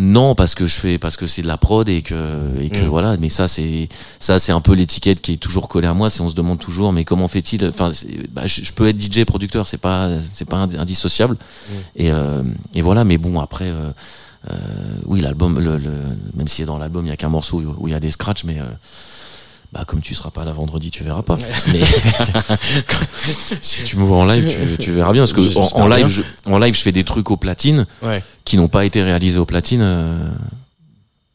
non, parce que je fais, parce que c'est de la prod et que, et que Mm. voilà. Mais ça, c'est, ça, c'est un peu l'étiquette qui est toujours collée à moi. C'est on se demande toujours, mais comment fait-il Enfin, bah, je, je peux être DJ producteur, c'est pas, c'est pas ind- indissociable. Mm. Et, euh, et voilà. Mais bon, après. Euh, euh, oui, l'album, le, le, même si dans l'album il y a qu'un morceau où où il y a des scratchs, mais euh, bah comme tu seras pas là vendredi, tu verras pas. Mais si tu me vois en live, tu, tu verras bien parce que en, live, je, en live, je fais des trucs aux platines Ouais. qui n'ont pas été réalisés aux platines euh,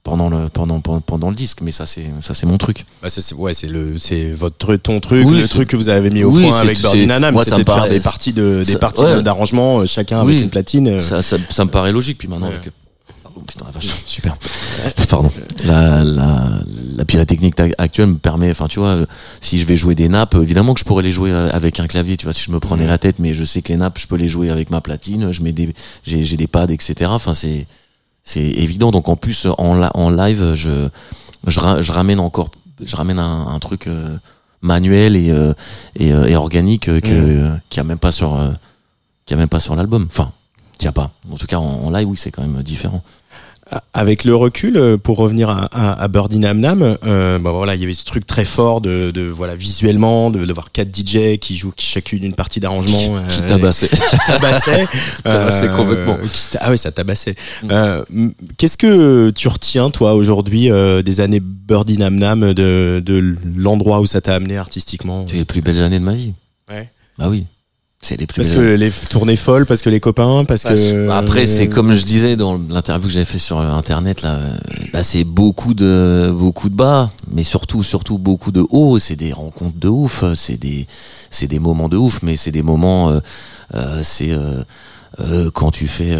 pendant le pendant pendant, le disque. Mais ça c'est ça c'est mon truc. Bah, c'est ouais, c'est le, c'est votre ton truc, Oui, le truc que vous avez mis au Oui, point avec Birdie c'était me de faire des parties de, des ça- parties ouais. de- d'arrangement, euh, chacun Oui. avec une platine. euh. Ça, ça, ça me paraît logique. Puis maintenant Ouais. avec Pardon, putain, la vache, super. Pardon. La, la, la pyrotechnique actuelle me permet, enfin, tu vois, euh, si je vais jouer des nappes, évidemment que je pourrais les jouer euh, avec un clavier, tu vois, si je me prenais la tête, mais je sais que les nappes, je peux les jouer avec ma platine, je mets des, j'ai, j'ai des pads, etc. Enfin, c'est, c'est évident. Donc, en plus, en, en live, je, je, je ramène encore, je ramène un, un truc euh, manuel et, euh, et, euh, et organique euh, que, euh, qu'il y a même pas sur, euh, qu'il y a même pas sur l'album. Enfin, qu'il y a pas. En tout cas, en, en live, oui, c'est quand même différent. Avec le recul, euh, pour revenir à, à, à Birdie Nam Nam, euh, bah voilà, il y avait ce truc très fort de, de voilà visuellement, de, de voir quatre DJ qui jouent chacune une partie d'arrangement, Qui euh, tabassait. qui tabassait, tabassait complètement. qui ah oui, ça tabassait. Euh, m- Qu'est-ce que tu retiens toi aujourd'hui des années Birdie Nam Nam, de, de l'endroit où ça t'a amené artistiquement? C'est les plus belles années de ma vie. Ouais. Bah oui. C'est les plus Parce que les tournées folles, parce que les copains, parce que Après, c'est comme je disais dans l'interview que j'avais fait sur internet là, euh, bah, c'est beaucoup de beaucoup de bas, mais surtout surtout beaucoup de hauts. C'est des rencontres de ouf, c'est des c'est des moments de ouf, mais c'est des moments, euh, euh, c'est euh, euh, quand tu fais.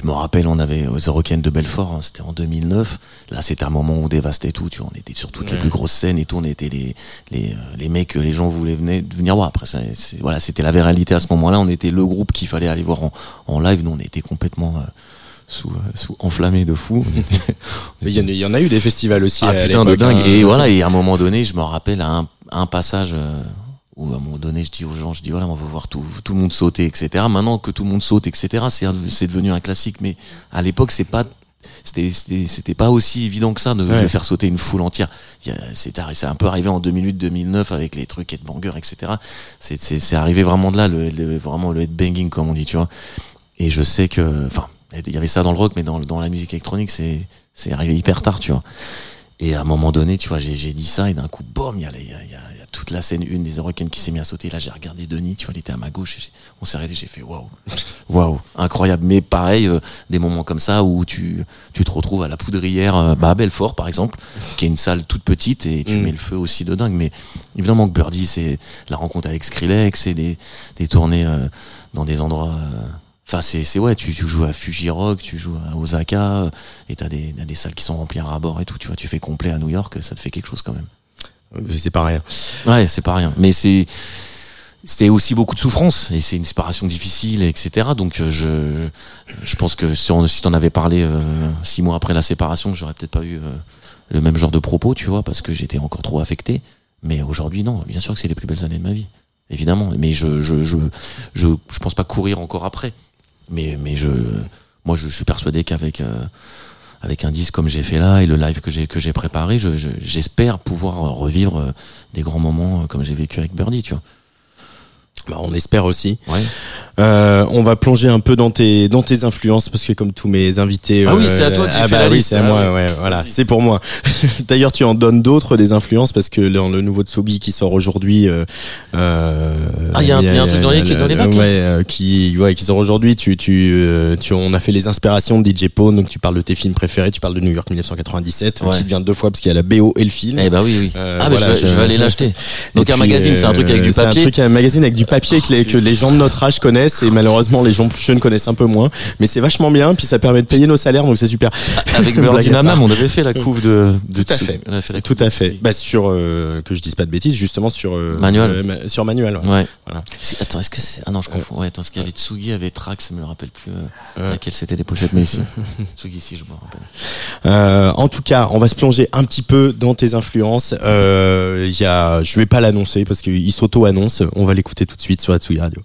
Je me rappelle, on avait aux Eurocaines de Belfort, hein, c'était en 2009. Là, c'était un moment où on dévastait tout. Tu vois, on était sur toutes les plus grosses scènes et tout. On était les les euh, les mecs que les gens voulaient venir venir voir. Après, ça, voilà, c'était la réalité à ce moment-là. On était le groupe qu'il fallait aller voir en, en live. Nous, on était complètement euh, sous euh, sous enflammés de fou. Il y, en a- il y en a eu des festivals aussi. ah à putain de dingue. hein. Et voilà, et à un moment donné, je me rappelle à un, un passage euh, où à un moment donné, je dis aux gens, je dis voilà, on va voir tout, tout le monde sauter, etc. Maintenant que tout le monde saute, etc. C'est devenu un classique, mais à l'époque, c'est pas c'était pas aussi évident que ça de, Ouais. de faire sauter une foule entière. C'est un peu arrivé en 2008-2009 avec les trucs headbangers, etc. C'est c'est c'est arrivé vraiment de là, le, le- vraiment le headbanging comme on dit, tu vois. Et je sais que, enfin, il y avait ça dans le rock, mais dans, dans la musique électronique, c'est c'est arrivé hyper tard, tu vois. Et à un moment donné, tu vois, j'ai dit ça et d'un coup, boum, il y, a y a, y a toute la scène une des Eurocaines qui s'est mis à sauter. Là, j'ai regardé Denis, tu vois, il était à ma gauche. et j'ai- on s'est arrêté, j'ai fait waouh, waouh, incroyable. Mais pareil, euh, des moments comme ça où tu tu te retrouves à la poudrière, euh, bah à Belfort par exemple, qui est une salle toute petite et tu Mm. mets le feu aussi de dingue. Mais évidemment que Birdie, c'est la rencontre avec Skrillex, c'est des des tournées euh, dans des endroits. euh, Enfin, c'est, c'est ouais, tu, tu joues à Fuji Rock, tu joues à Osaka, et t'as des, t'as des salles qui sont remplies à bord et tout, tu vois, tu fais complet à New York, ça te fait quelque chose quand même. C'est pas rien. Ouais, c'est pas rien. Mais c'est, c'était aussi beaucoup de souffrance, et c'est une séparation difficile, etc. Donc, euh, je, je pense que si, on, si t'en avais parlé euh, six mois après la séparation, j'aurais peut-être pas eu euh, le même genre de propos, tu vois, parce que j'étais encore trop affecté. Mais aujourd'hui, non, bien sûr que c'est les plus belles années de ma vie. Évidemment. Mais je, je, je, je, je pense pas courir encore après. Mais, mais je, moi, je suis persuadé qu'avec, euh, avec un disque comme j'ai fait là et le live que j'ai, que j'ai préparé, je, je- j'espère pouvoir revivre euh, des grands moments euh, comme j'ai vécu avec Birdie, tu vois. Bah, on espère aussi. Ouais. Euh, on va plonger un peu dans tes dans tes influences parce que comme tous mes invités. Ah oui, euh, c'est à toi que j'ai ah fait bah la oui, liste. c'est à Ah moi. ouais. Ouais, voilà, c'est pour moi. D'ailleurs, tu en donnes d'autres des influences parce que dans le nouveau Tsugi qui sort aujourd'hui. Euh, euh, Ah, il y a un- il y a un truc dans les- dans les bacs, Ouais, euh, qui ouais qui sort aujourd'hui. Tu tu euh, tu on a fait les inspirations de DJ Pone. Donc tu parles de tes films préférés. Tu parles de New York 1997 Ouais. qui devient deux fois parce qu'il y a la BO et le film. Eh bah oui, oui. Euh, ah, mais voilà, je, vais, je- je vais aller l'acheter. Donc un magazine, c'est un truc avec euh, du C'est un papier. truc, un magazine avec du papier que les, que les gens de notre âge connaissent et malheureusement les gens plus jeunes connaissent un peu moins. Mais c'est vachement bien, puis ça permet de payer nos salaires, donc c'est super. Avec Birdie à. Mamam, on avait fait la couve de, de Tout à fait. On avait fait la Tout à fait. Bah sur euh, que je dise pas de bêtises, justement sur euh, Manuel. euh, ma- sur manuel. ouais. Ouais. Voilà. Attends, est-ce que c'est. Ah non, je confonds. Ouais, attends, ce qu'il y avait Tsugi, avait Trax, je me le rappelle plus euh, Ouais. laquelle c'était les pochettes, mais ici. Tsugi, ici, je me rappelle. Euh, en tout cas, on va se plonger un petit peu dans tes influences. Euh, Il y a, je vais pas l'annoncer parce qu'il s'auto-annonce. On va l'écouter tout de suite sur la Tsugi Radio.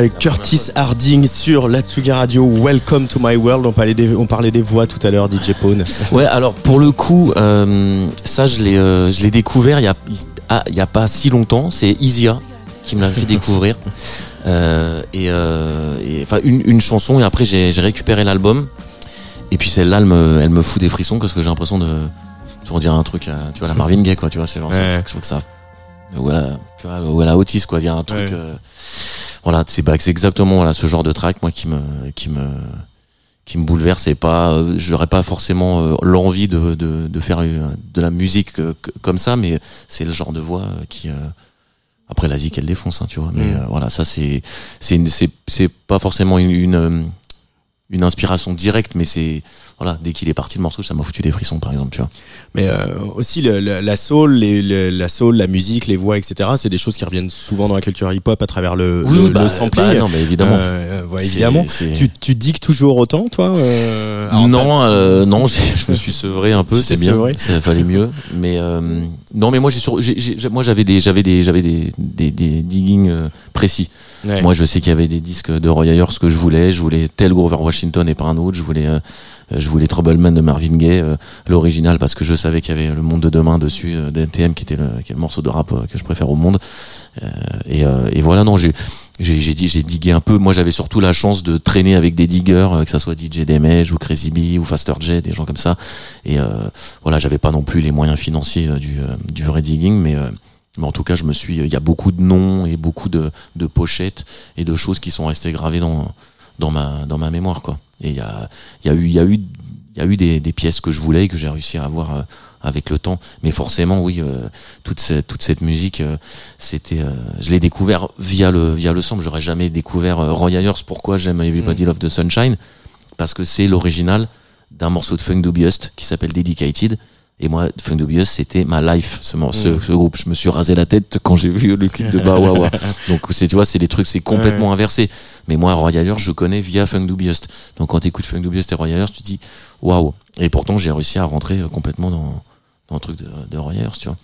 Avec Curtis Harding sur la Tsugi Radio. Welcome to my world. On parlait des, on parlait des voix tout à l'heure, DJ Pone. Ouais, alors pour le coup, euh, ça je l'ai, euh, je l'ai découvert il y a, il ah, il y a pas si longtemps. C'est Isia qui me l'a fait découvrir. Euh, et, enfin une, une chanson et après j'ai, j'ai récupéré l'album. Et puis celle-là, elle me, elle me fout des frissons parce que j'ai l'impression de, on dirait un truc, tu vois la Marvin Gaye quoi, tu vois, c'est genre ça, Ouais. que- faut que ça, a, tu vois, ou elle a Otis quoi, il y a un truc. Ouais. Voilà, c'est bah, exactement voilà, ce genre de track moi qui me, qui me, qui me bouleverse et pas euh, j'aurais pas forcément euh, l'envie de, de, de faire euh, de la musique euh, comme ça mais c'est le genre de voix euh, qui euh, après la zik elle défonce hein, tu vois mais Mm. euh, voilà ça c'est c'est c'est pas forcément une une, une inspiration directe mais c'est voilà, dès qu'il est parti le morceau, ça m'a foutu des frissons, par exemple, tu vois. Mais euh, aussi le- le- la soul, les, le- la soul, la musique, les voix, etc. C'est des choses qui reviennent souvent dans la culture hip-hop à travers le, le, le sampling. bah, non, mais évidemment. Euh, ouais, évidemment. Tu, tu digues toujours autant, toi euh, non, euh, non, je me suis sevré un peu, c'est bien. sevré Ça fallait mieux, mais euh, non, mais moi j'ai sur, j'ai- j'ai- moi j'avais des, j'avais des, j'avais des, des, des diggings euh, précis. Ouais. Moi, je sais qu'il y avait des disques de Roy Ayers que je voulais. Je voulais tel Grover Washington et pas un autre. Je voulais, euh, je voulais Troubleman de Marvin Gaye, euh, l'original, parce que je savais qu'il y avait Le Monde de demain dessus, euh, d'NTM, qui était le, qui est le morceau de rap euh, que je préfère au monde. Et, et voilà, non, j'ai, j'ai, dit, j'ai digué un peu. Moi, j'avais surtout la chance de traîner avec des diggers, que ça soit DJ Demej ou Crazy Bee ou Faster J, des gens comme ça. Et voilà, j'avais pas non plus les moyens financiers du, du vrai digging, mais mais en tout cas, je me suis, il y a beaucoup de noms et beaucoup de, de pochettes et de choses qui sont restées gravées dans, dans ma, dans ma mémoire, quoi. Et il y a, il y a eu, il y a eu, il y a eu des, des pièces que je voulais et que j'ai réussi à avoir euh, avec le temps. Mais forcément, oui, euh, toute cette, toute cette musique, euh, c'était, euh, je l'ai découvert via le, via le sample. J'aurais jamais découvert Roy Ayers. Pourquoi j'aime Everybody Love the Sunshine? Parce que c'est l'original d'un morceau de Funk Dubious qui s'appelle Dedicated. Et moi, Funk Dubious, c'était ma life, ce, ce, ce groupe. Je me suis rasé la tête quand j'ai vu le clip de Bawawa. Donc, c'est, tu vois, c'est des trucs, c'est complètement inversé. Mais moi, Roy Ayers, je connais via Funk Dubious. Donc, quand t'écoutes Funk Dubious et Roy Ayers, tu te dis, waouh. Et pourtant, j'ai réussi à rentrer euh, complètement dans, dans le truc de, de Roy Ayers, tu vois.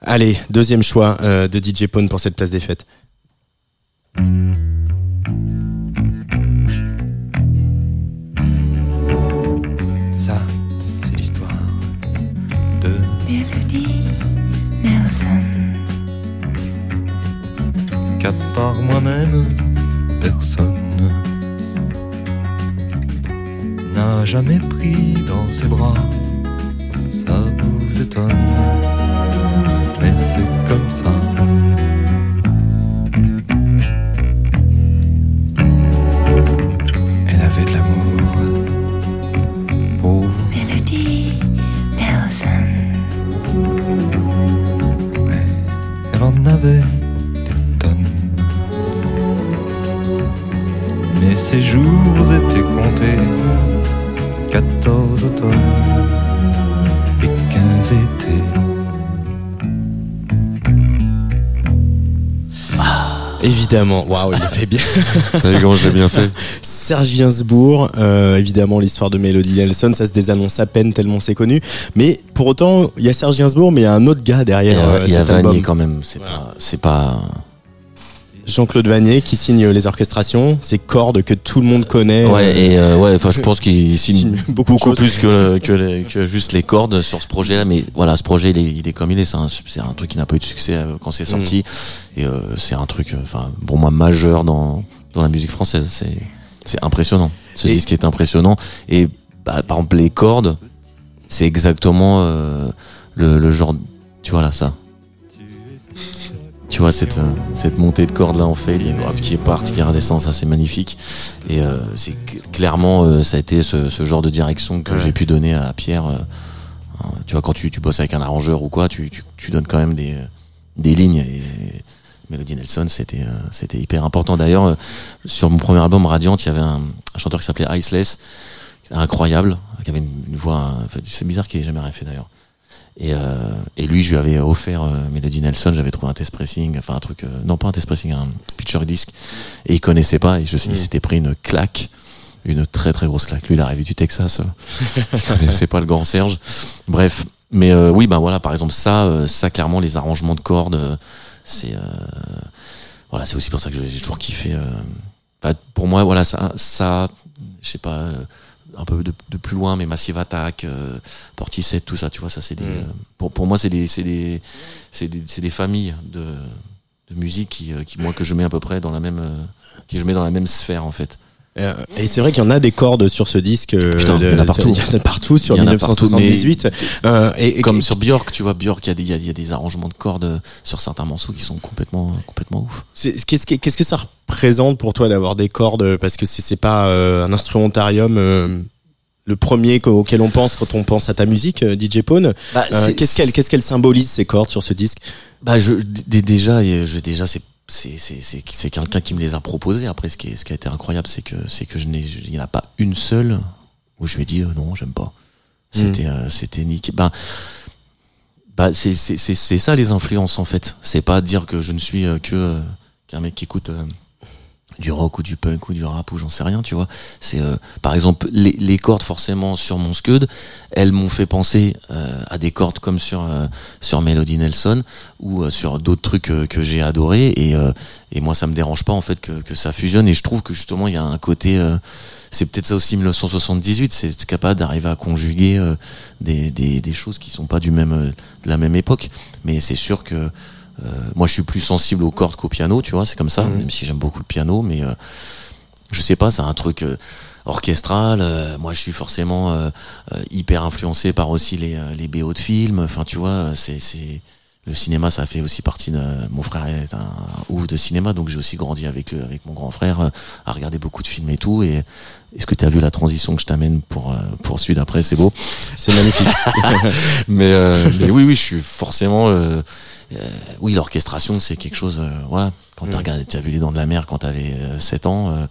Allez, deuxième choix euh, de DJ Pone pour cette place des fêtes. Qu'à part moi-même, personne n'a jamais pris dans ses bras. Ça vous étonne, mais c'est comme ça. Ses jours étaient comptés. 14 automnes et 15 étés. Évidemment, waouh, il le fait bien. T'as vu comment je l'ai bien fait? Serge Gainsbourg, euh, évidemment l'histoire de Melody Nelson, ça se désannonce à peine tellement c'est connu. Mais pour autant, il y a Serge Gainsbourg, mais il y a un autre gars Il y derrière a, euh, il y a cet album. Vanier quand même. C'est pas, c'est pas, Jean-Claude Vanier qui signe les orchestrations, ces cordes que tout le monde connaît. Ouais, euh, et euh, ouais, enfin, je pense qu'il signe signe beaucoup plus que, que, les- que juste les cordes sur ce projet-là. Mais voilà, ce projet, il est, il est comme il est. C'est un, c'est un truc qui n'a pas eu de succès euh, quand c'est sorti. Et euh, c'est un truc, enfin, pour moi, majeur dans, dans la musique française. C'est, c'est impressionnant. Ce Et- disque est impressionnant. Et bah, par exemple, les cordes, c'est exactement euh, le, le genre, tu vois là, ça. Tu vois cette, euh, cette montée de cordes là en fait, hop, qui est partie, qui redescend, ça c'est magnifique. Et euh, c'est clairement euh, ça a été ce, ce genre de direction que Ouais. j'ai pu donner à Pierre. euh, euh, tu vois quand tu, tu bosses avec un arrangeur ou quoi, tu, tu, tu donnes quand même des, des lignes. Et Melody Nelson c'était euh, c'était hyper important. D'ailleurs euh, sur mon premier album Radiant, il y avait un, un chanteur qui s'appelait Iceless, incroyable, qui avait une, une voix. enfin, c'est bizarre qu'il ait jamais rien fait d'ailleurs. Et, euh, et lui, je lui avais offert euh, Melody Nelson, j'avais trouvé un test pressing, enfin un truc, euh, non pas un test pressing, un picture disc, et il connaissait pas, et je sais, il s'était pris une claque, une très très grosse claque. Lui, il est arrivé du Texas, il connaissait pas le grand Serge. Bref, mais euh, oui, ben voilà, par exemple ça, euh, ça clairement, les arrangements de cordes, euh, c'est, euh, voilà, c'est aussi pour ça que j'ai toujours kiffé. euh, enfin, pour moi, voilà, ça, ça, je sais pas. Un peu de, de plus loin, mais Massive Attack, euh, Portishead, tout ça, tu vois, ça c'est des, Mm. euh, pour, pour moi c'est des, c'est des, c'est des, c'est des familles de, de musique qui, euh, qui, moi, que je mets à peu près dans la même, euh, que je mets dans la même sphère, en fait. Euh, Et c'est vrai qu'il y en a des cordes sur ce disque. euh, Putain, il y en a partout. Il y en a partout sur Il y en a partout, 1978. Euh, et, et- Comme sur Björk, tu vois, Björk, il y a des, il y a- il y a des arrangements de cordes sur certains morceaux qui sont complètement, complètement ouf. qu'est-ce que ça représente pour toi d'avoir des cordes? Parce que c'est pas euh, un instrumentarium. euh, le premier auquel on pense quand on pense à ta musique, DJ Pone. Bah, Euh, qu'est-ce qu'elle qu'est-ce qu'elle symbolise ces cordes sur ce disque? Bah je déjà je déjà c'est c'est quelqu'un qui me les a proposés après ce qui est, ce qui a été incroyable c'est que c'est que je n'ai il n'y en a pas une seule où je ai dit euh, non, j'aime pas. C'était euh, c'était nickel. Ben bah c'est c'est c'est c'est ça les influences en fait. C'est pas dire que je ne suis euh, que qu'un mec qui écoute du rock ou du punk ou du rap ou j'en sais rien, tu vois. C'est euh, par exemple les, les cordes forcément sur mon scud, elles m'ont fait penser euh, à des cordes comme sur euh, sur Melody Nelson ou euh, sur d'autres trucs que j'ai adoré et euh, et moi ça me dérange pas en fait que que ça fusionne et je trouve que justement il y a un côté euh, c'est peut-être ça aussi 1978, c'est capable d'arriver à conjuguer des, des des choses qui sont pas du même de la même époque, mais c'est sûr que euh, moi, je suis plus sensible aux cordes qu'au piano, tu vois, c'est comme ça, même si j'aime beaucoup le piano, mais euh, je sais pas, c'est un truc euh, orchestral. euh, moi, je suis forcément euh, euh, hyper influencé par aussi les, euh, les BO de films. Enfin, tu vois, c'est c'est le cinéma, ça fait aussi partie de mon frère est un ouf de cinéma, donc j'ai aussi grandi avec le, avec mon grand frère euh, à regarder beaucoup de films et tout. Et est-ce que tu as vu la transition que je t'amène pour euh, pour celui d'après? C'est beau. C'est magnifique. mais, euh, mais oui, oui, je suis forcément. euh, euh, oui, l'orchestration, c'est quelque chose. euh, voilà, quand t'as regardé, tu as vu les Dents de la Mer quand t'avais euh, 7 ans.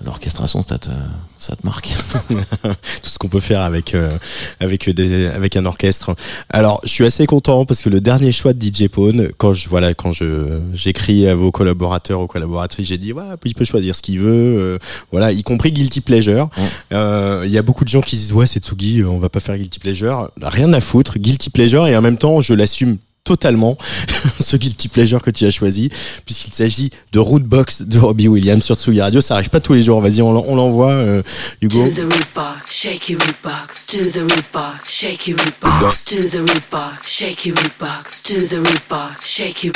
Euh, L'orchestration, ça te, ça te marque. tout ce qu'on peut faire avec euh, avec des avec un orchestre. Alors, je suis assez content parce que le dernier choix de DJ Pone, quand je voilà, quand je j'écris à vos collaborateurs aux collaboratrices, j'ai dit voilà, il peut choisir ce qu'il veut, euh, voilà, y compris guilty pleasure. Ouais. Euh, Il y a beaucoup de gens qui disent ouais, c'est Tsugi, on va pas faire guilty pleasure. Rien à foutre, guilty pleasure et en même temps, je l'assume totalement ce guilty pleasure que tu as choisi puisqu'il s'agit de Rootbox de Robbie Williams sur Tsugi Radio ça arrive pas tous les jours vas-y on l'en- on l'envoie euh, Hugo To the root box, shake your root box. To the root box, shake your root box. To the root box, shake your root box. To the root box, shake your.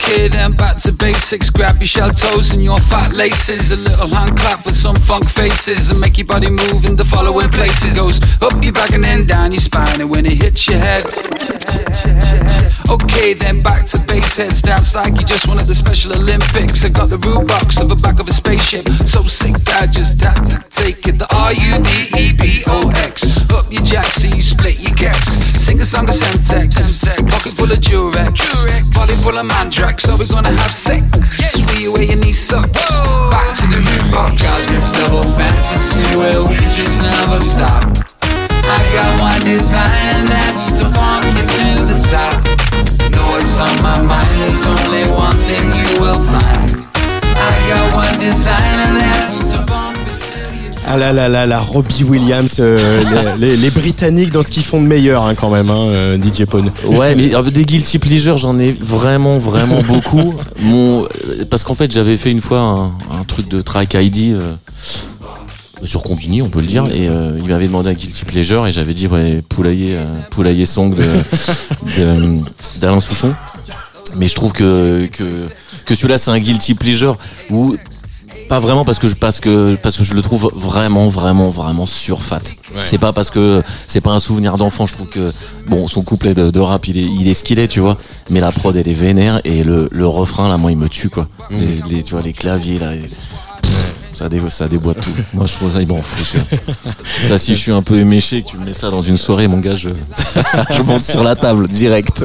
Okay, then back to basics. Grab your shell toes and your fat laces. A little hand clap for some funk faces and make your body move in the following places. Goes up your back and then down your spine, and when it hits your head. Okay, then back to base heads down like you just won at the Special Olympics. I got the root box of the back of a spaceship. So sick, I just had to take it. The R U D E B O X. Up your jack, so you split your gex. Sing a song of Semtex. Pocket full of Durex. Body full of Mandrax. So we gonna have sex. See you where your knee sucks. Back to the box. Got this double fantasy where we just never stop. I got one design and that's Ah là là là là, Robbie Williams, euh, les, les- les Britanniques dans ce qu'ils font de meilleur hein, quand même, hein, euh, DJ Pone. Ouais, mais des guilty pleasures, j'en ai vraiment, vraiment beaucoup. Mon, parce qu'en fait, j'avais fait une fois un, un truc de track ID euh, sur Combini, on peut le dire, et euh, il m'avait demandé un guilty pleasure, et j'avais dit ouais, poulailler, euh, poulailler song de de- d'Alain Souchon. Mais je trouve que que que celui-là, c'est un guilty pleasure où pas vraiment parce que je parce que parce que je le trouve vraiment vraiment vraiment surfat. C'est pas parce que c'est pas un souvenir d'enfant. Je trouve que bon son couplet de, de rap il est il est ce qu'il est tu vois. Mais la prod elle est vénère et le, le refrain là moi il me tue quoi. Les, les- tu vois les claviers là. et- ça, dé, ça déboîte tout. Moi, je trouve ça, il m'en fout. celui-là. Ça, si je suis un peu éméché, que tu me mets ça dans une soirée, mon gars, je, je monte sur la table, direct.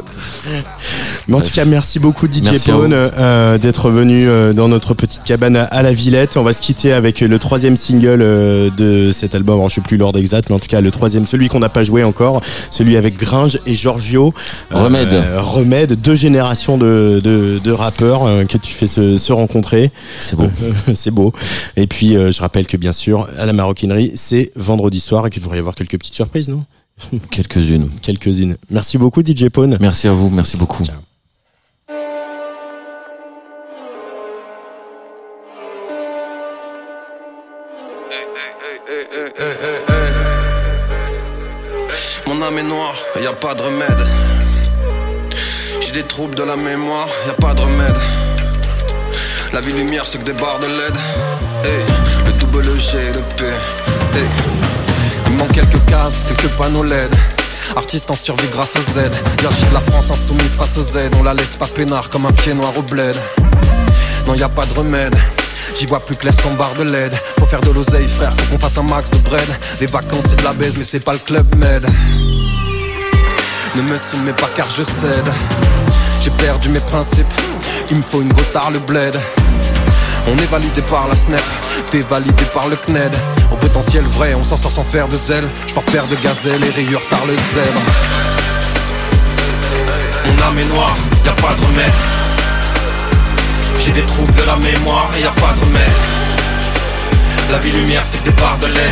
Mais en tout cas, merci beaucoup DJ Merci Pone euh, d'être venu euh, dans notre petite cabane à, la Villette. On va se quitter avec le troisième single euh, de cet album. Alors, je sais plus l'ordre exact, mais en tout cas le troisième, celui qu'on n'a pas joué encore, celui avec Gringe et Giorgio. Euh, Remède. Remède, deux générations de, de, de rappeurs euh, que tu fais se, se rencontrer. C'est bon. c'est beau. Et puis, euh, je rappelle que bien sûr, à la maroquinerie, c'est vendredi soir et qu'il devrait y avoir quelques petites surprises, non? Quelques-unes. Quelques-unes. Merci beaucoup DJ Pone. Merci à vous, merci beaucoup. Mon âme est noire, y a pas de remède. J'ai des troubles de la mémoire, y a pas de remède. La vie lumière, c'est que des barres de LED. Hey, le double G le P. Il manque quelques cases, quelques panneaux LED. Artiste en survie grâce au Z. Hiérarchie de la France insoumise face au Z. On la laisse pas peinard comme un pied noir au bled. Non, y a pas de remède. J'y vois plus clair sans barre de LED. Faut faire de l'oseille, frère, faut qu'on fasse un max de bread. Les vacances, c'est de la baise, mais c'est pas le club med. Ne me soumets pas car je cède. J'ai perdu mes principes. Il me faut une gotard, le bled. On est validé par la SNEP, t'es validé par le CNED. Au potentiel vrai, on s'en sort sans faire de zèle. J'porte paire de gazelle et rayures par le zèbre. Mon âme est noire, y a pas de remède. J'ai des troubles de la mémoire et y a pas de remède. La vie lumière c'est des barres de LED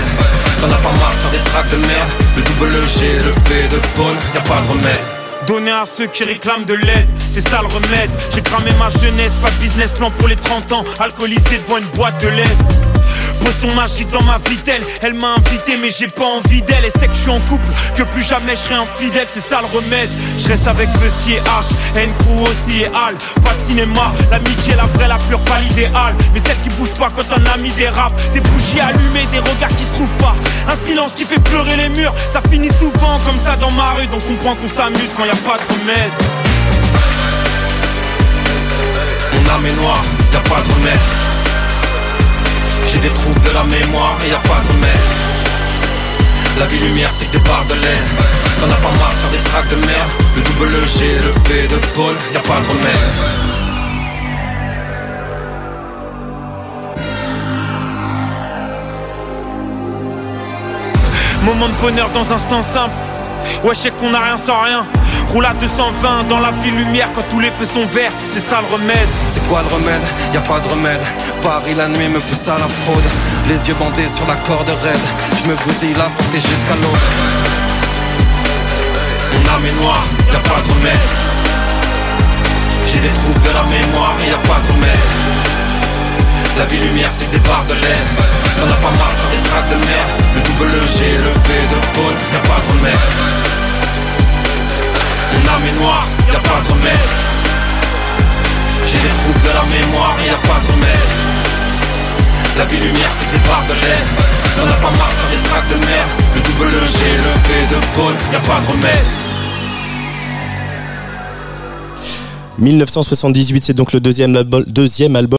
T'en as pas marre de faire des tracks de merde Le double G, le P de Paul, y a pas de remède Donner à ceux qui réclament de l'aide, c'est ça le remède. J'ai cramé ma jeunesse, pas de business plan pour les 30 ans. Alcoolisé devant une boîte de l'Est. Potion magique dans ma vitelle, elle m'a invité mais j'ai pas envie d'elle. Elle sait que je suis en couple, que plus jamais je serai infidèle, c'est ça le remède. Je reste avec Festi et H, N Crew aussi et Al. Pas de cinéma, l'amitié la vraie, la pure, pas l'idéal. Mais celle qui bouge pas quand un ami dérape. Des bougies allumées, des regards qui se trouvent pas. Un silence qui fait pleurer les murs, ça finit souvent comme ça dans ma rue. Donc comprends qu'on s'amuse quand y a pas de remède. Mon âme est noire, y a pas de remède. J'ai des troubles de la mémoire et y a pas de remède. La vie lumière c'est que des barres de LED. T'en as pas marre de faire des tracks de merde. Le double G, le P de Paul, y a pas de remède. Moment de bonheur dans un instant simple. Ouais, je sais qu'on a rien sans rien. Roule à 220 dans la ville lumière quand tous les feux sont verts. C'est ça le remède. C'est quoi le remède? Y a pas de remède. Paris la nuit me pousse à la fraude. Les yeux bandés sur la corde raide. Je me bousille la santé jusqu'à l'aube. Mon âme est noire, y a pas de remède. J'ai des troubles de la mémoire et y a pas de remède. La vie lumière c'est des barres de LED. T'en as pas marre faire des tracks de merde. Le double G, le P de Paul, y a pas de remède. Mon âme est noire, y pas de remède. J'ai des troubles de la mémoire y a pas de remède. La vie lumière des barres de LED. T'en as pas marre faire des tracks de merde. Le double G, le P de Paul, y a pas de remède. 1978, c'est donc le deuxième album